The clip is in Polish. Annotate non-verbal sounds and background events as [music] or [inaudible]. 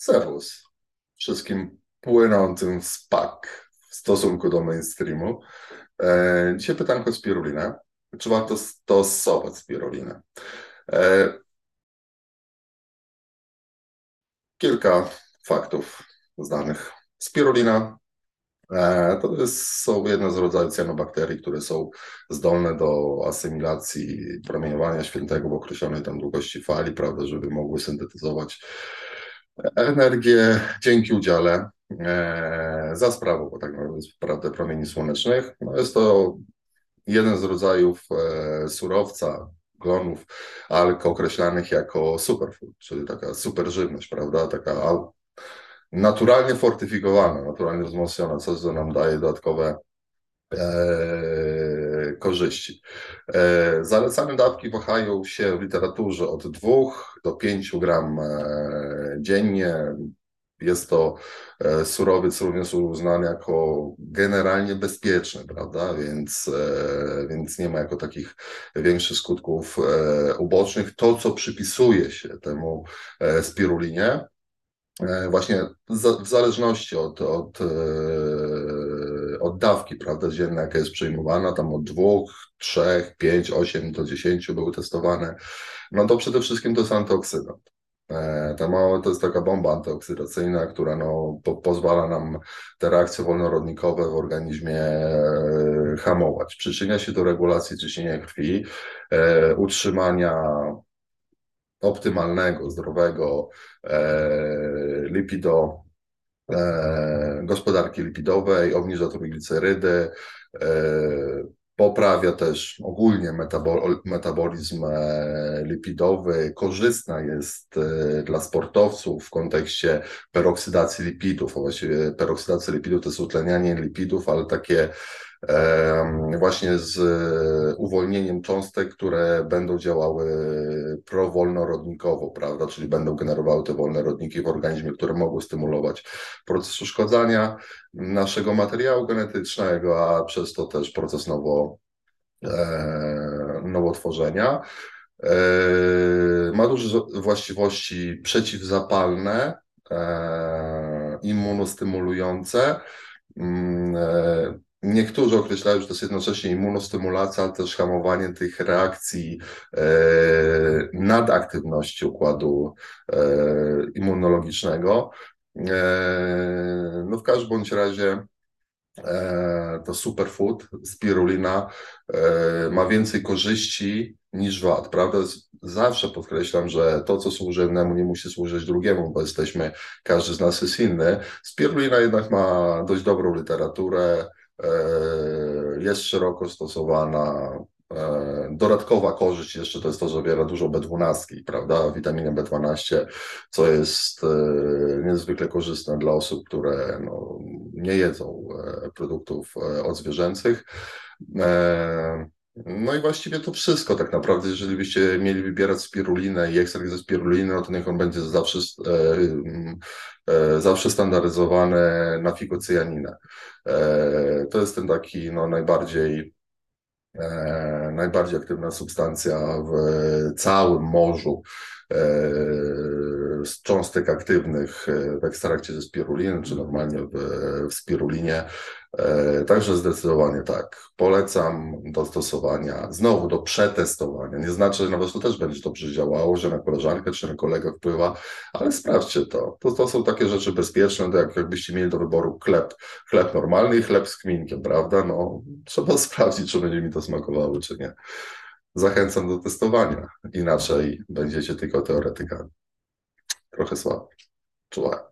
Serwus wszystkim płynącym w spak w stosunku do mainstreamu. E, dzisiaj pytanko o spirulinę. Czy warto stosować spirulinę? E, kilka faktów znanych. Spirulina e, to jest, są jedne z rodzajów cyanobakterii, które są zdolne do asymilacji promieniowania świętego w określonej tam długości fali, prawda, żeby mogły syntetyzować energię dzięki udziale e, za sprawą, bo tak naprawdę promieni słonecznych. No jest to jeden z rodzajów e, surowca, glonów, alk określanych jako superfood, czyli taka super żywność, prawda, taka naturalnie fortyfikowana, naturalnie wzmocniona, co nam daje dodatkowe e, korzyści. E, zalecane dawki wahają się w literaturze od 2 do 5 gram e, dziennie. Jest to e, surowiec również uznany jako generalnie bezpieczny, prawda? Więc, więc nie ma jako takich większych skutków ubocznych. To, co przypisuje się temu spirulinie, właśnie w zależności od, od od dawki, prawda, dzienna, jaka jest przyjmowana, tam od dwóch, trzech, pięć, osiem do dziesięciu były testowane, no to przede wszystkim to jest antyoksydant. E, ta mała, to jest taka bomba antyoksydacyjna, która no, po, pozwala nam te reakcje wolnorodnikowe w organizmie e, hamować. Przyczynia się do regulacji ciśnienia krwi, e, utrzymania optymalnego, zdrowego lipido E, gospodarki lipidowej, obniża triglicerydy, e, poprawia też ogólnie metabolizm e, lipidowy, korzystna jest dla sportowców w kontekście peroksydacji lipidów, a właściwie peroksydacja lipidów to jest utlenianie lipidów, ale takie właśnie z uwolnieniem cząstek, które będą działały prowolnorodnikowo, prawda, czyli będą generowały te wolne rodniki w organizmie, które mogą stymulować proces uszkodzania naszego materiału genetycznego, a przez to też proces nowo, e, nowotworzenia. E, ma duże właściwości przeciwzapalne, e, immunostymulujące, mm, Niektórzy określają, że to jest jednocześnie immunostymulacja, ale też hamowanie tych reakcji e, nadaktywności układu e, immunologicznego. E, no w każdym bądź razie e, to superfood, spirulina e, ma więcej korzyści niż wad, prawda? Zawsze podkreślam, że to, co służy jednemu, nie musi służyć drugiemu, bo jesteśmy, każdy z nas jest inny. Spirulina jednak ma dość dobrą literaturę, jest szeroko stosowana. E, dodatkowa korzyść jeszcze to jest to, że zawiera dużo B12, prawda, witaminę B12, co jest e, niezwykle korzystne dla osób, które no, nie jedzą produktów odzwierzęcych. No i właściwie to wszystko tak naprawdę, jeżeli byście mieli wybierać spirulinę i ekstrakt ze spiruliny, no to niech on będzie zawsze, e, e, zawsze standaryzowany na figocyjaninę. E, to jest ten taki no, najbardziej e, najbardziej aktywna substancja w całym morzu e, z cząstek aktywnych w ekstrakcie ze spiruliny, czy normalnie w, w spirulinie. E, także zdecydowanie tak. Polecam do stosowania, znowu do przetestowania. Nie znaczy, że nawet to też będzie dobrze działało, że na koleżankę czy na kolegę wpływa, ale sprawdźcie to. To, to są takie rzeczy bezpieczne, to jak, jakbyście mieli do wyboru chleb, chleb normalny i chleb z kminkiem, prawda? No, trzeba [laughs] sprawdzić, czy będzie mi to smakowało, czy nie. Zachęcam do testowania. Inaczej będziecie tylko teoretykami. خواهشوار چلو